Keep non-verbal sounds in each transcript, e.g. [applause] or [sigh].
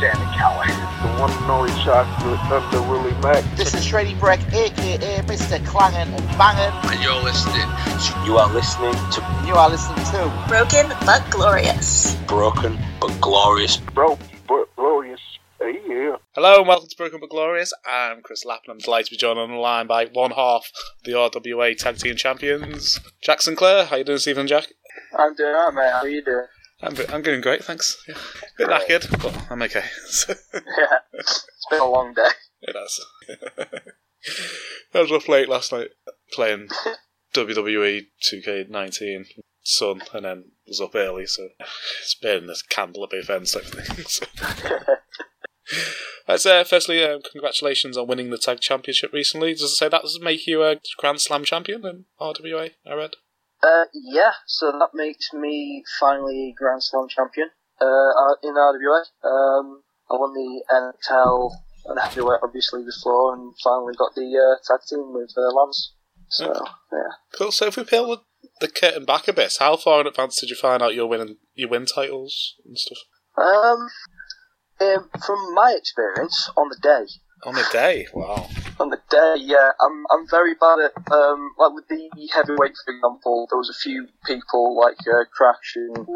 Sammy Callahan. The one and only chocolate Thunder Willie Mack. This is Shreddy Breck, aka Mr. Clangin' and Bangin'. And you're listening to You are listening to You are listening to Broken but glorious. Broken but Glorious. Broken but glorious. Yeah. Hello and welcome to Broken But Glorious. I'm Chris Lappin. I'm delighted to be joined on the line by one half of the RWA Tag Team Champions, Jack Sinclair. How you doing this evening, Jack? I'm doing alright, mate. How are you doing? I'm, I'm doing great, thanks. Yeah. Bit knackered, but I'm okay. [laughs] Yeah. [laughs] It's been a long day. it has. [laughs] I was up late last night playing WWE 2K19 Sun, and then was up early, so it's been a candle at both ends type of thing. So. Let's uh, firstly, uh, congratulations on winning the tag championship recently. Does it say that does make you a Grand Slam champion in RWA? I read. Uh, yeah, so that makes me finally Grand Slam champion uh, in RWA. Um, I won the NXL and heavyweight obviously before, and finally got the uh, tag team with uh, Lance. So yeah, Cool. So if we peel the, the curtain back a bit, how far in advance did you find out you're winning you win titles and stuff um, um, from my experience on the day, on the day? Wow. on the day, yeah, I'm I'm very bad at um like with the heavyweight, for example. There was a few people like uh, Crash and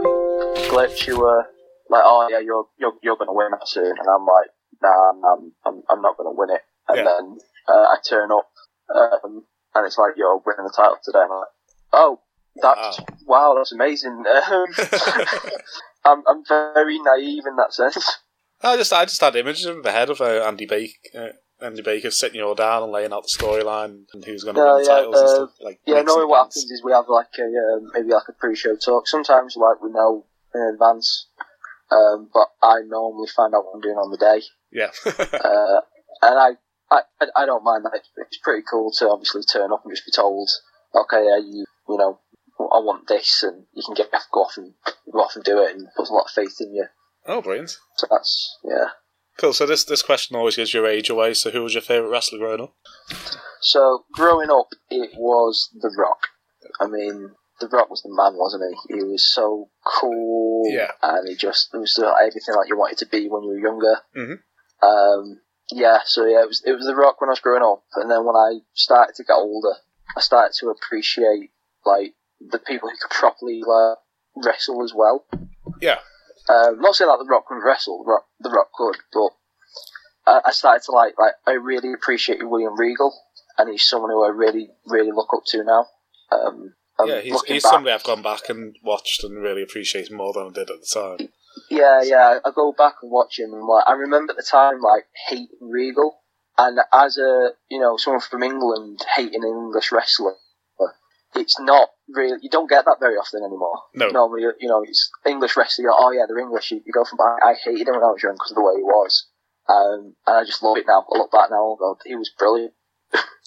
Glitch who were like, "Oh yeah, you're you're you're gonna win that soon," and I'm like, "Nah, I'm I'm I'm, not gonna win it." And Yeah. then uh, I turn up, um, and it's like, "You're winning the title today," and I'm like, "Oh." That's wow. that's amazing. [laughs] Um, [laughs] I'm I'm very naive in that sense. I just I just had images in my head of uh, Andy Baker. Uh, Andy Baker sitting you all down and laying out the storyline and who's going to Yeah, win the yeah, titles and uh, stuff. Like Yeah, normally what happens is we have like a um, maybe like a pre-show talk. Sometimes like we know in advance, um, but I normally find out what I'm doing on the day, Yeah. [laughs] uh, and I, I I- don't mind that. It's, pretty cool to obviously turn up and just be told, okay, yeah, you you know, I want this, and you can get go off and go off and do it, and puts a lot of faith in you. Oh, brilliant. So that's yeah. Cool. So this this question always gives your age away. So who was your favourite wrestler growing up? So growing up, it was The Rock. I mean, The Rock was the man, wasn't he? He was so cool, Yeah. and he just it was everything like you wanted to be when you were younger. Mhm. Um, yeah, so yeah, it was it was The Rock when I was growing up, and then when I started to get older, I started to appreciate like the people who could properly like wrestle as well. Yeah. Um, not saying that The Rock couldn't wrestle, The Rock, the Rock could, but I, I started to like like I really appreciate William Regal, and he's someone who I really really look up to now. Um, yeah, he's, he's back- somebody I've gone back and watched and really appreciate more than I did at the time. Yeah, yeah. I go back and watch him, and like I remember at the time, like hating Regal, and as a you know someone from England hating an English wrestler, it's not really you don't get that very often anymore. No. normally you know it's English. You're, oh yeah, they're English. You, you go from I, I hated him when I was young because of the way he was, um, and I just love it now. I look back now, and go, he was brilliant.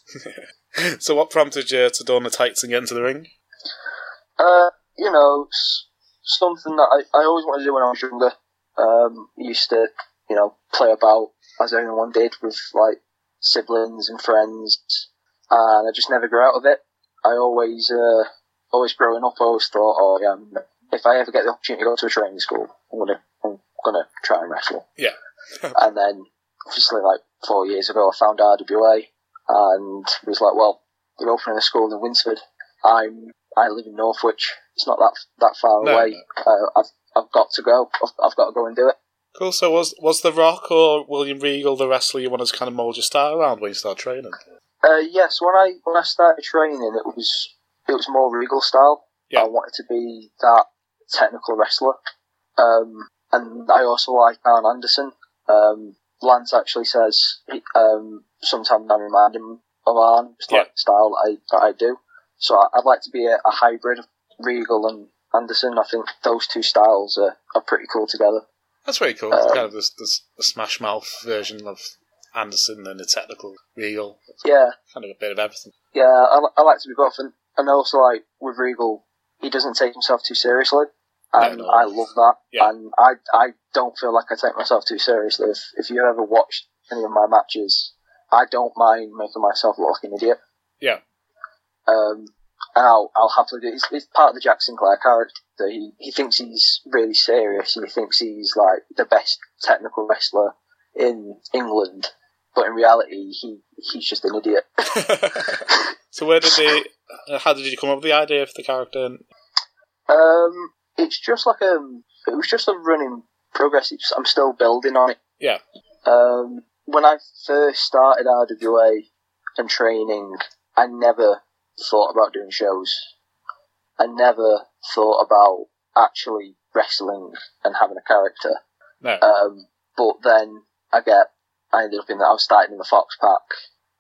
[laughs] so what prompted you to don the tights and get into the ring? Uh, you know, something that I, I always wanted to do when I was younger. Um, used to, you know, play about as anyone did with like siblings and friends, and I just never grew out of it. I always, uh, always growing up, I always thought, oh yeah, if I ever get the opportunity to go to a training school, I'm gonna, I'm gonna try and wrestle. Yeah. [laughs] [laughs] and then, obviously, like four years ago, I found RWA and was like, well, they're opening a school in Winsford. I'm I live in Northwich. It's not that that far No, away. Uh, I've I've got to go. I've, I've got to go and do it. Cool. So was was The Rock or William Regal the wrestler you wanted to kind of mould your style around when you start training? Uh, yes, when I when I started training, it was it was more Regal style. Yeah. I wanted to be that technical wrestler, um, and I also like Arn Anderson. Um, Lance actually says he, um, sometimes I remind him of Arn, just like Yeah. the style that I that I do. So I, I'd like to be a, a hybrid of Regal and Anderson. I think those two styles are, are pretty cool together. That's very cool. Um, kind of this, this the Smash Mouth version of Anderson and the technical Regal. Yeah, Kind of a bit of everything. Yeah, I, I like to be both, and, and also like with Regal, he doesn't take himself too seriously, and no. I love that. Yeah. And I I don't feel like I take myself too seriously. If if you ever watched any of my matches, I don't mind making myself look like an idiot. Yeah. Um, and I'll I'll happily do. It's, it's part of the Jack Sinclair character. He he thinks he's really serious. and He thinks he's like the best technical wrestler in England, but in reality, he he's just an idiot. [laughs] so where did they? uh, How did you come up with the idea for the character? Um, it's just like a. It was just a running progress. It's, I'm still building on it. Yeah. Um, when I first started RWA and training, I never thought about doing shows. I never thought about actually wrestling and having a character. No. Um, but then I get, I ended up in that. I was starting in the Fox Pack,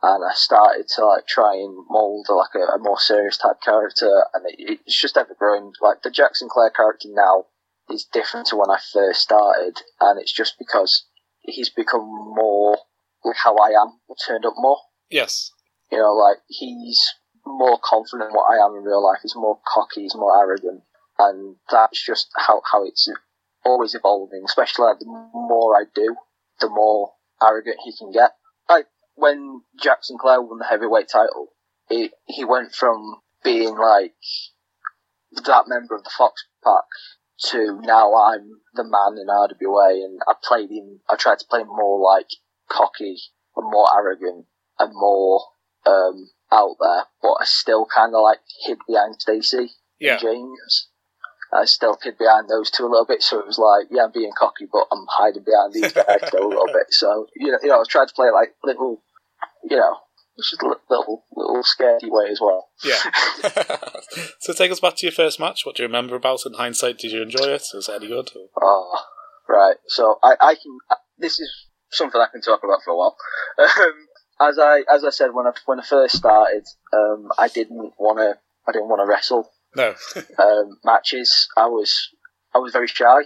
and I started to like try and mold like a, a more serious type character, and it, it's just ever growing. Like the Jack Sinclair character now is different to when I first started, and it's just because he's become more like how I am, turned up more. Yes. You know, like he's more confident in what I am in real life. He's more cocky. He's more arrogant, and that's just how how it's always evolving. Especially like, the more I do, the more arrogant he can get. Like when Jack Sinclair won the heavyweight title, it, he went from being like that member of the Fox Pack to now I'm the man in RWA, and I played him. I tried to play him more like cocky and more arrogant and more um, out there, but I still kind of like hid behind Stacey Yeah. and James. I still hid behind those two a little bit, so it was like, yeah, I'm being cocky, but I'm hiding behind these [laughs] guys still a little bit. So you know, you know, I was trying to play like little, you know, just a little little scaredy way as well. Yeah. [laughs] so take us back to your first match. What do you remember about it in hindsight? Did you enjoy it? Was it any good? Or- Oh, right. So I, I can. This is something I can talk about for a while. [laughs] Um, as I as I said when I when I first started, um, I didn't want to. I didn't want to wrestle No. [laughs] um, matches. I was I was very shy.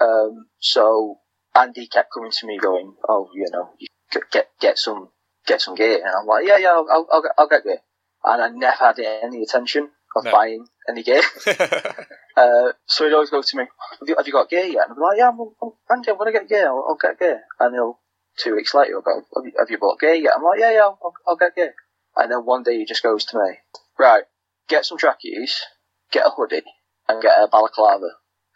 Um, so Andy kept coming to me going, "Oh, you know, you get get, some get some gear," and I'm like, "Yeah, yeah, I'll, I'll, I'll, get, I'll get gear." And I never had any intention of No. buying any gear. [laughs] [laughs] Uh, so he'd always go to me, have you, have you got gear yet? And I'd be like, yeah, I'm, I'm, Andy, I'm to get gear. I'll, I'll get gear. And he'll, two weeks later, he'll go, have you, have you bought gear yet? I'm like, yeah, yeah, I'll, I'll get gear. And then one day he just goes to me, right, get some trackies, get a hoodie, and get a balaclava.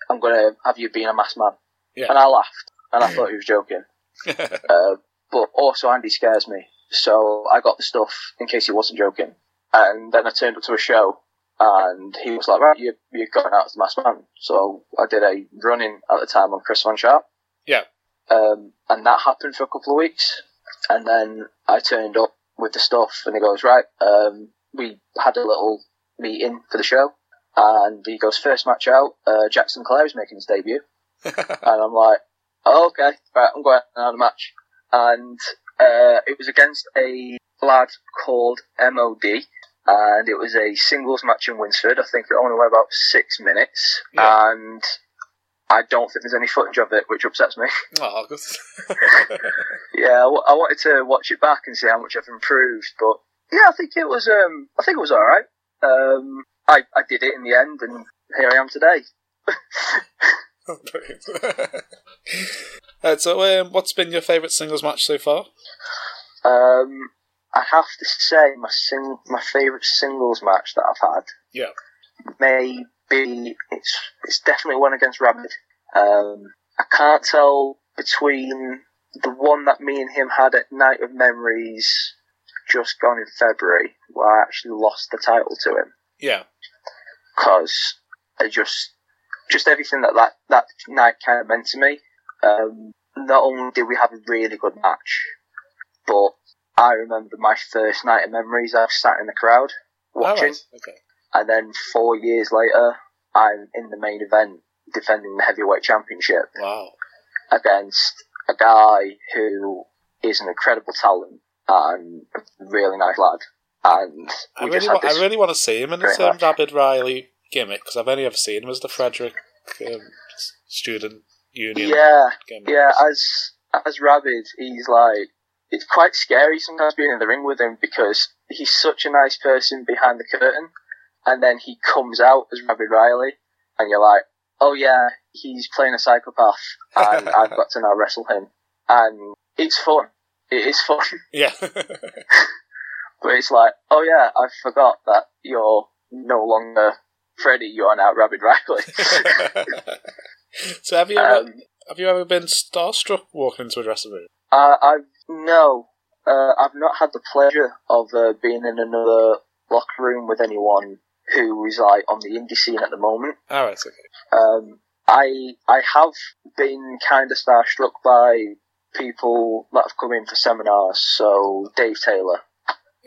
I'm going to have you being a masked man. Yeah. And I laughed, and I thought he was joking. [laughs] Uh, but also Andy scares me, so I got the stuff in case he wasn't joking. And then I turned up to a show, and he was like, "Right, you you're going out as the masked man." So I did a running at the time on Chris Van Sharp. Yeah. Um, and that happened for a couple of weeks, and then I turned up with the stuff, and he goes, "Right, um, we had a little meeting for the show." And he goes, first match out, uh, Jack Sinclair is making his debut. [laughs] And I'm like, oh, okay, right, I'm going out the match. And uh, it was against a lad called MOD, and it was a singles match in Winsford. I think it only went about six minutes, Yeah. and I don't think there's any footage of it, which upsets me. [laughs] oh, good. [laughs] yeah, I, w- I wanted to watch it back and see how much I've improved, but yeah, I think it was, um, I think it was all right. Um, I, I did it in the end, and here I am today. Right, [laughs] so, um, what's been your favourite singles match so far? Um, I have to say my sing my favourite singles match that I've had Yeah. may be it's it's definitely one against Rabid. Um, I can't tell between the one that me and him had at Night of Memories just gone in February, where I actually lost the title to him Yeah. Because I just just everything that, that that night kind of meant to me. Um, not only did we have a really good match, but I remember my first night of memories. I sat in the crowd watching, Alright, Okay. and then four years later, I'm in the main event defending the heavyweight championship Wow. against a guy who is an incredible talent and a really nice lad. And I really, wa- I really want to see him in um, match. Rabid Riley gimmick because I've only ever seen him as the Frederick um, student union yeah, gimmick. Yeah, as as Rabid, he's like it's quite scary sometimes being in the ring with him because he's such a nice person behind the curtain, and then he comes out as Rabid Riley, and you're like, oh yeah, he's playing a psychopath, and I've [laughs] got to now wrestle him, and it's fun. It is fun, Yeah. [laughs] but it's like, oh yeah, I forgot that you're no longer Freddy. You are now Rabid Riley. [laughs] so have you ever um, have you ever been starstruck walking into a dressing room? uh, I've no, uh, I've not had the pleasure of uh, being in another locker room with anyone who is like on the indie scene at the moment. Alright, okay. Um, I I have been kind of starstruck by people that have come in for seminars. So Dave Taylor.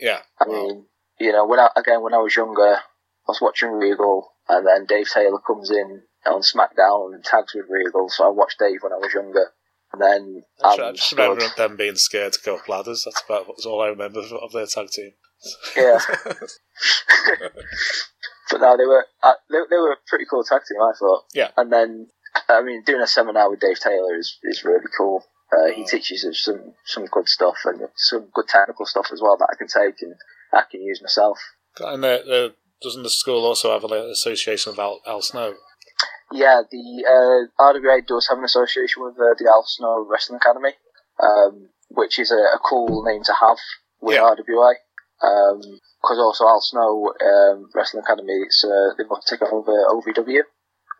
Yeah. I mean, you know, when I, again when I was younger, I was watching Regal, and then Dave Taylor comes in on SmackDown and tags with Regal. So I watched Dave when I was younger, and then I ju- I I'm just stood- remember them being scared to go up ladders. That's about that's all I remember of- of their tag team. yeah. [laughs] [laughs] but no, they were uh, they, they were a pretty cool tag team, I thought. Yeah. And then, I mean, doing a seminar with Dave Taylor is, is really cool. Uh, he teaches us some some good stuff and some good technical stuff as well that I can take and I can use myself. and uh, uh, doesn't the school also have an association with Al, Al Snow? Yeah, the uh, RWA does have an association with uh, the Al Snow Wrestling Academy, um, which is a, a cool name to have with Yeah. RWA. Because also Al Snow um, Wrestling Academy, it's uh, they both take over OVW,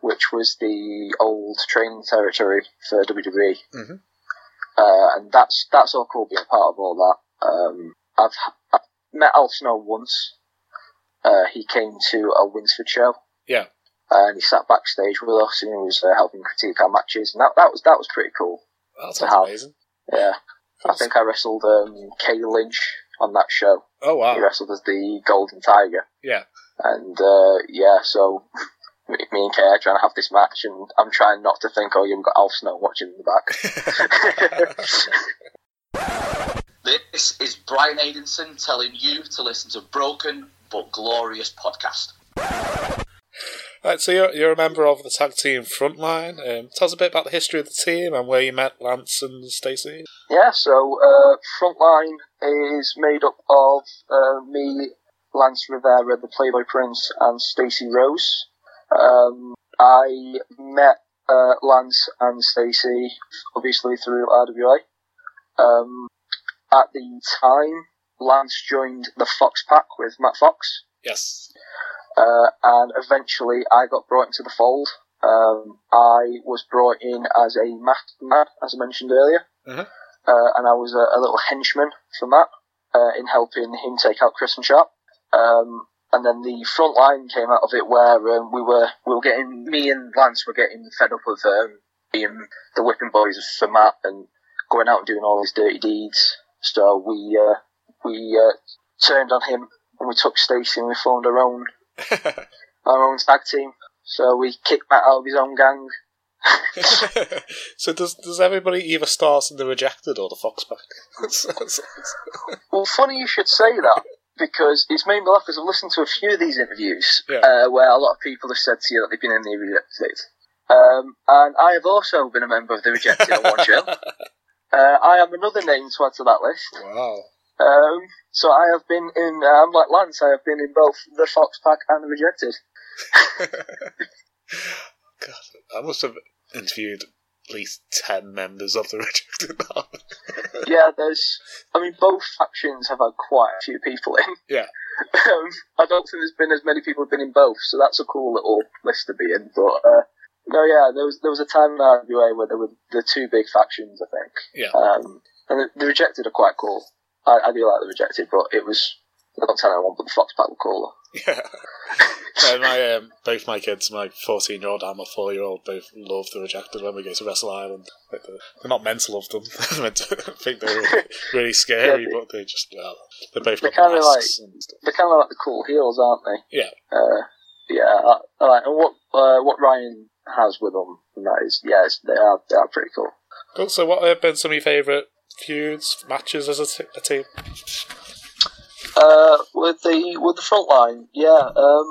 which was the old training territory for WWE. Mhm. Uh, and that's that's all cool being part of all that. Um, I've, I've met Al Snow once. Uh, he came to a Winsford show Yeah. and he sat backstage with us and he was uh, helping critique our matches, and that, that was that was pretty cool. That sounds amazing. Yeah, I think I wrestled um, Kay Lynch on that show. Oh wow. He wrestled as the Golden Tiger, Yeah. and uh, yeah, so me and Kay are trying to have this match, and I'm trying not to think, oh, you've got Al Snow watching in the back. [laughs] This is Brian Aidenson telling you to listen to Broken but Glorious podcast. Right, so you're, you're a member of the tag team Frontline. Um, tell us a bit about the history of the team and where you met Lance and Stacey. Yeah, so uh, Frontline is made up of uh, me, Lance Rivera, the Playboy Prince, and Stacey Rose. Um, I met uh, Lance and Stacey obviously through RWA. Um, at the time, Lance joined the Fox Pack with Matt Fox. Yes. Uh, and eventually I got brought into the fold. Um, I was brought in as a masked man, as I mentioned earlier, Mhm. uh, and I was a, a little henchman for Matt uh, in helping him take out Chris and Sharp. Um, and then the front line came out of it where um, we were we were getting me and Lance were getting fed up of um, being the whipping boys for Matt and going out and doing all these dirty deeds. So we uh, we uh, turned on him and we took Stacey and we formed our own [laughs] our own tag team. So we kicked Matt out of his own gang. [laughs] so does does everybody either start in the rejected or the Fox pack? [laughs] Well, funny you should say that because it's made me laugh because I've listened to a few of these interviews Yeah. uh, where a lot of people have said to you that they've been in the rejected. Um, and I have also been a member of the rejected on one show. [laughs] Uh, I am another name to add to that list. wow. Um, so I have been in, uh, I'm like Lance, I have been in both the Fox Pack and the Rejected. [laughs] [laughs] God, I must have interviewed least ten members of the [laughs] rejected army. yeah, there's, I mean, both factions have had quite a few people in. Yeah. Um, I don't think there's been as many people have been in both, so that's a cool little list to be in. But uh, no, yeah, there was there was a time in RWA where there were the two big factions, I think. Yeah. Um, and the, the rejected are quite cool. I, I do like the rejected, but it was I don't tell anyone, but the Fox Pack were cooler. Yeah. [laughs] no, my um, both my kids, my fourteen year old and my four year old, both love the rejected when we go to Wrestle Island. Like, they're, they're not meant to love them. [laughs] they're meant to [laughs] think they're really, really scary, Yeah, they- but they just well, they both They're masks and stuff. They're kind of like the cool heels, aren't they? Yeah. Uh, yeah. I, I and what uh, what Ryan has with them, and that is yes, they are they are pretty cool. Cool. So, what have been some of your favourite feuds, matches as a, t- a team? Uh, with the with the front line, yeah. Um,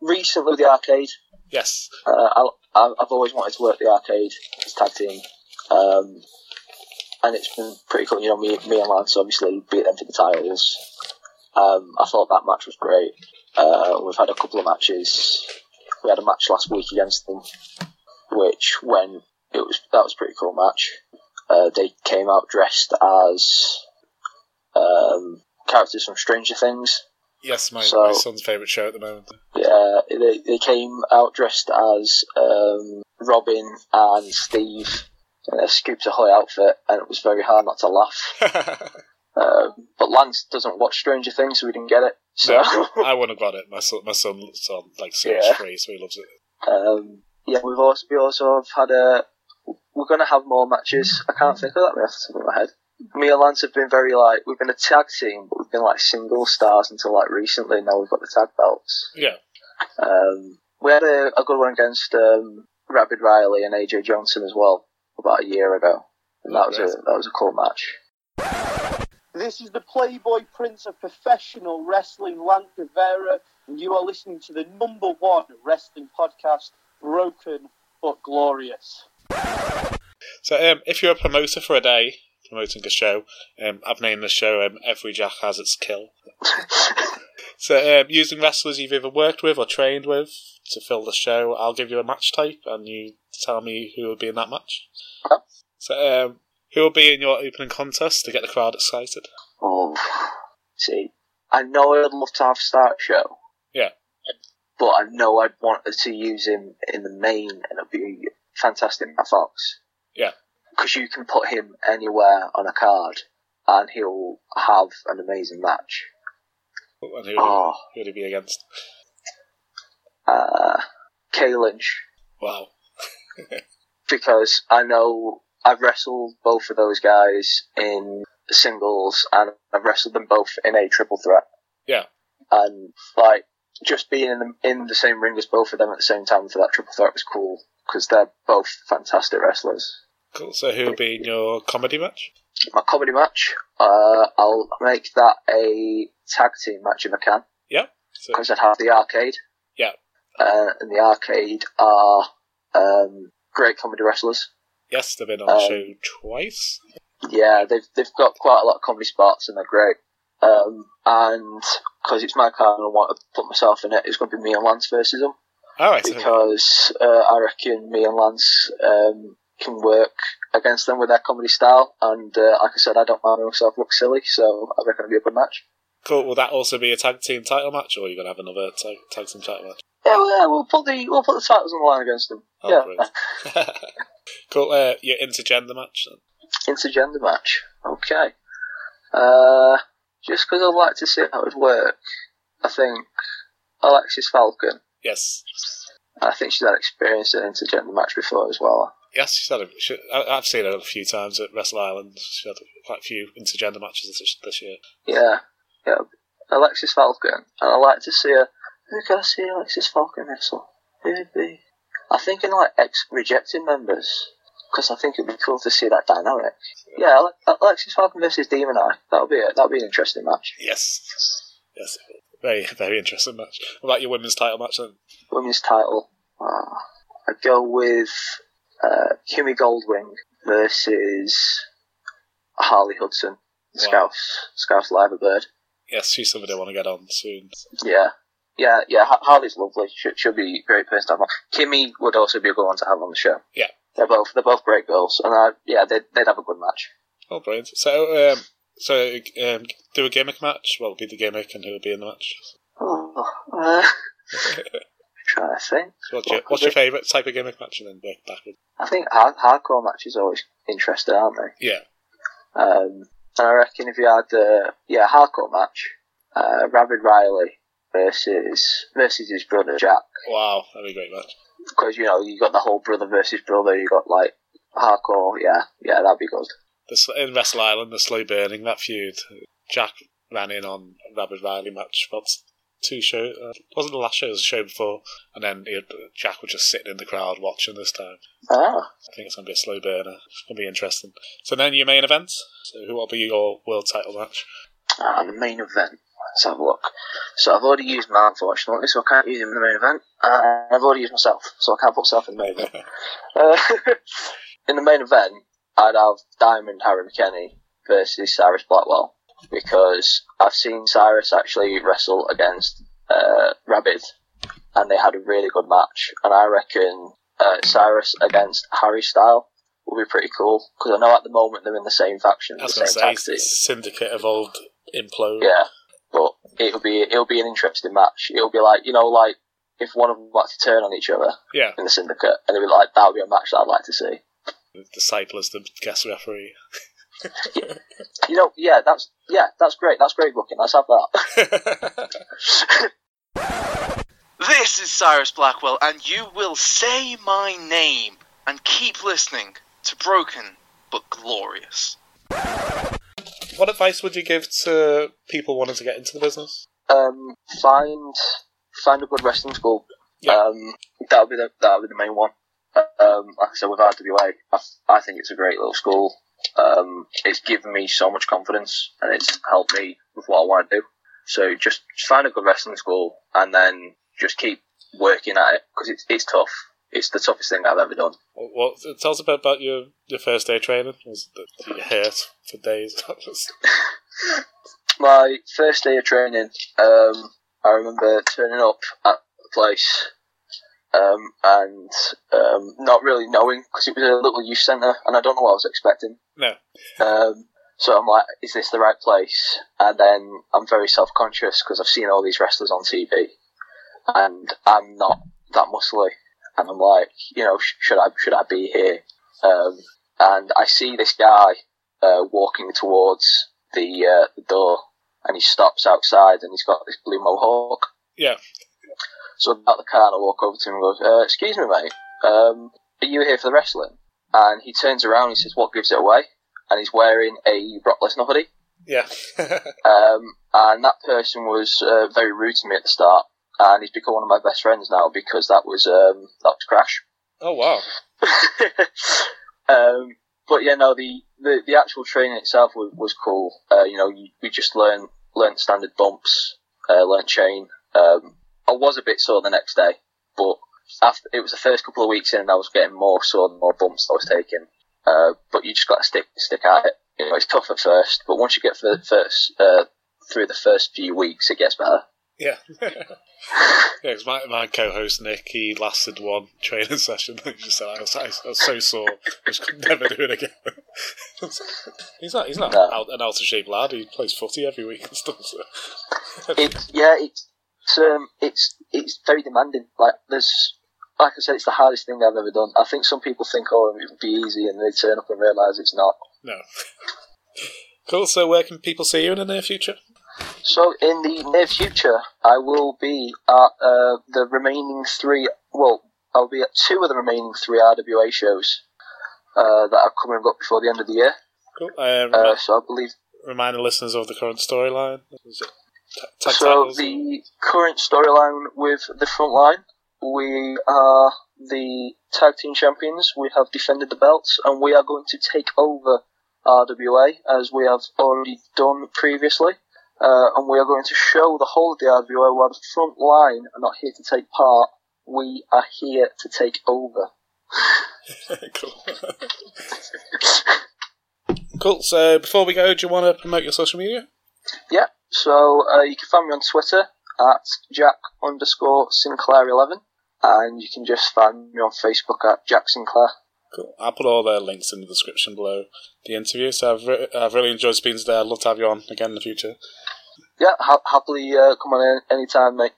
recently with the arcade, Yes. uh, I, I've always wanted to work the arcade as tag team, um, and it's been pretty cool. You know, me, me and Lance obviously beat them for the titles. Um, I thought that match was great. Uh, we've had a couple of matches. We had a match last week against them. which when it was that was a pretty cool match. Uh, they came out dressed as um, characters from Stranger Things. Yes, my, So- my son's favourite show at the moment. Yeah, they, they came out dressed as um, Robin and Steve in a Scoops Ahoy outfit, and it was very hard not to laugh. [laughs] Um, but Lance doesn't watch Stranger Things, so we didn't get it. So, No, [laughs] I wouldn't have got it. My son, my son's on like series Yeah. three, so he loves it. um, yeah, we've also we also have had a. We're going to have more matches. I can't think of that off the top of my head. Me and Lance have been very like we've been a tag team, but we've been like single stars until like recently. Now we've got the tag belts. Yeah. Um, we had a, a good one against um, Rabid Riley and AJ Johnson as well about a year ago, and that was a that was a cool match. This is the Playboy Prince of Professional Wrestling, Lance Rivera, and you are listening to the number one wrestling podcast, Broken but Glorious. So, um, if you're a promoter for a day, promoting a show, um, I've named the show um, Every Jack Has Its Kill. [laughs] so, um, using wrestlers you've either worked with or trained with to fill the show, I'll give you a match type and you tell me who will be in that match. Okay. So, um, who will be in your opening contest to get the crowd excited? Oh, see, I know I'd love to have Start Show. Yeah. But I know I'd want to use him in the main, and it'd be fantastic, Matt Fox. Yeah. Because you can put him anywhere on a card, and he'll have an amazing match. And who, Oh. who would he be against? Uh, Kay Lynch, Wow. [laughs] because I know I've wrestled both of those guys in singles, and I've wrestled them both in a triple threat. Yeah. and like just being in the, in the same ring as both of them at the same time for that triple threat was cool because they're both fantastic wrestlers. Cool. So, who will be in your comedy match? My comedy match, uh, I'll make that a tag team match if I can Yeah. So, because I'd have the arcade. Yeah. Uh, and the arcade are um, great comedy wrestlers. yes, they've been on the Um, show twice. Yeah, they've they've got quite a lot of comedy spots and they're great. Um, and because it's my card and I want to put myself in it, it's going to be me and Lance versus them. All right. So, because uh, I reckon me and Lance um, can work against them with their comedy style. And uh, like I said, I don't mind myself look silly, so I reckon it'll be a good match. cool. Will that also be a tag team title match, or are you going to have another tag, tag team title match? Yeah, well, yeah, we'll put the we'll put the titles on the line against them. Oh, yeah, [laughs] cool. Uh, your intergender match. Then. intergender match. Okay. Uh, just because I'd like to see how it would work, I think Alexis Falcon. Yes. I think she's had experience in an intergender match before as well. Yes, she's had a, she, I- I've seen her a few times at Wrestle Island. She had quite a few intergender matches this, this year. Yeah, yeah. Alexis Falcon, and I like to see her. Who can I see Alexis Falcon wrestle? Who would be? I think in like ex rejected members, because I think it'd be cool to see that dynamic. Yeah, Ale- Alexis Falcon versus Demon Eye. That'll be it. That'll be an interesting match. Yes. Yes. Very, very interesting match. What about your women's title match then? Women's title. Uh, I go with uh, Kimmy Goldwing versus Harley Hudson. Wow. Scouse, Scouse Liverbird. Yes, she's somebody I want to get on soon. Yeah. Yeah, yeah, Harley's lovely. she'll be a great person to have on. Kimmy would also be a good one to have on the show. Yeah. They're both they're both great girls, and uh, yeah, they'd, they'd have a good match. Oh, brilliant. So, um, so um, do a gimmick match. What will be the gimmick and who will be in the match? Oh, uh, [laughs] trying to think. So what's your, What what's your favourite type of gimmick match and then work backward? I think hard, hardcore matches are always interesting, aren't they? Yeah. Um, and I reckon if you had uh, yeah hardcore match, uh, Rabid Riley versus versus his brother Jack, Wow, that'd be a great match. because you know you got the whole brother versus brother. You got like hardcore, yeah, yeah, that'd be good. The, in Wrestle Island, the slow burning, that feud. Jack ran in on Rabid Riley match. What's two show? Uh, wasn't the last show? It was the show before. And then he Jack was just sitting in the crowd watching this time. Ah, I think it's going to be a slow burner. It's going to be interesting. So then your main event. So who will be your world title match? ah, the main event. Let's have a look. So I've already used Matt, unfortunately, so I can't use him in the main event. Uh, I've already used myself, so I can't put myself in the main event. [laughs] Uh, [laughs] in the main event, I'd have Diamond Harry McKenney versus Cyrus Blackwell because I've seen Cyrus actually wrestle against uh, Rabid, and they had a really good match. And I reckon uh, Cyrus against Harry Style would be pretty cool because I know at the moment they're in the same faction, I was the going to same say, tag. Syndicate evolved implode. Yeah, but it'll be it'll be an interesting match. It'll be like you know like if one of them had to turn on each other Yeah. in the syndicate, and it'll be like that would be a match that I'd like to see. The cyclist, the guest referee. [laughs] [laughs] You know, yeah, that's yeah, that's great. That's great booking. Let's have that. [laughs] This is Cyrus Blackwell, and you will say my name and keep listening to Broken but Glorious. what advice would you give to people wanting to get into the business? um, find find a good wrestling school. Yeah. Um, that would be the that would be the main one. Um, like I said, with RWA, I, I think it's a great little school. Um, it's given me so much confidence, and it's helped me with what I want to do. So just, find a good wrestling school, and then just keep working at it because it's it's tough. It's the toughest thing I've ever done. What, tell us a bit about your, your first day training. Was you hurt for days? [laughs] my first day of training, um, I remember turning up at the place um, and um, not really knowing because it was a little youth centre and I don't know what I was expecting. no. Um, so I'm like, is this the right place? And then I'm very self conscious because I've seen all these wrestlers on TV and I'm not that muscly. And I'm like, you know, sh- should I should I be here? Um, and I see this guy uh, walking towards the uh, the door, and he stops outside, and he's got this blue mohawk. Yeah. So I'm out the car, and I walk over to him and goes, uh, "Excuse me, mate, um, are you here for the wrestling?" And he turns around, and he says, "What gives it away?" And he's wearing a Brock Lesnar hoodie. Yeah. [laughs] [laughs] Um, and that person was uh, very rude to me at the start, and he's become one of my best friends now because that was um, that was Crash. oh, wow. [laughs] um, but yeah, no, the, the, the actual training itself was, was cool. Uh, you know, you, we just learn learned standard bumps, uh, learned chain. Um, I was a bit sore the next day, but after it was the first couple of weeks in, and I was getting more sore the more bumps I was taking. Uh, but you just got to stick stick at it. You know, it's tough at first, but once you get through the first uh, through the first few weeks, it gets better. Yeah. [laughs] yeah, because my, my co host Nick, he lasted one training [laughs] session. He just said, I was, I was so sore, I just could never [laughs] do it again. he's not, he's not No. out, an out of shape lad, he plays footy every week and stuff. So. It's yeah, it's, um, it's it's very demanding. Like there's, like I said, it's the hardest thing I've ever done. I think some people think, oh, it would be easy, and they turn up and realise it's not. no. Cool, so where can people see you in the near future? So in the near future, I will be at uh, the remaining three. Well, I'll be at two of the remaining three RWA shows uh, that are coming up before the end of the year. Cool. Uh, Uh, so I believe. remind the listeners of the current storyline. So the current storyline with the front line, we are the tag team champions. We have defended the belts, and we are going to take over RWA as we have already done previously. Uh, and we are going to show the whole of the RWA while the front line are not here to take part. We are here to take over. [laughs] cool. [laughs] cool. So before we go, do you want to promote your social media? Yeah, so uh, you can find me on Twitter at Jack underscore Sinclair eleven, and you can just find me on Facebook at Jack Sinclair. Cool. I'll put all their links in the description below the interview. So I've, re- I've really enjoyed speaking today. I'd love to have you on again in the future. Yeah, ha- happily uh, come on in anytime, mate.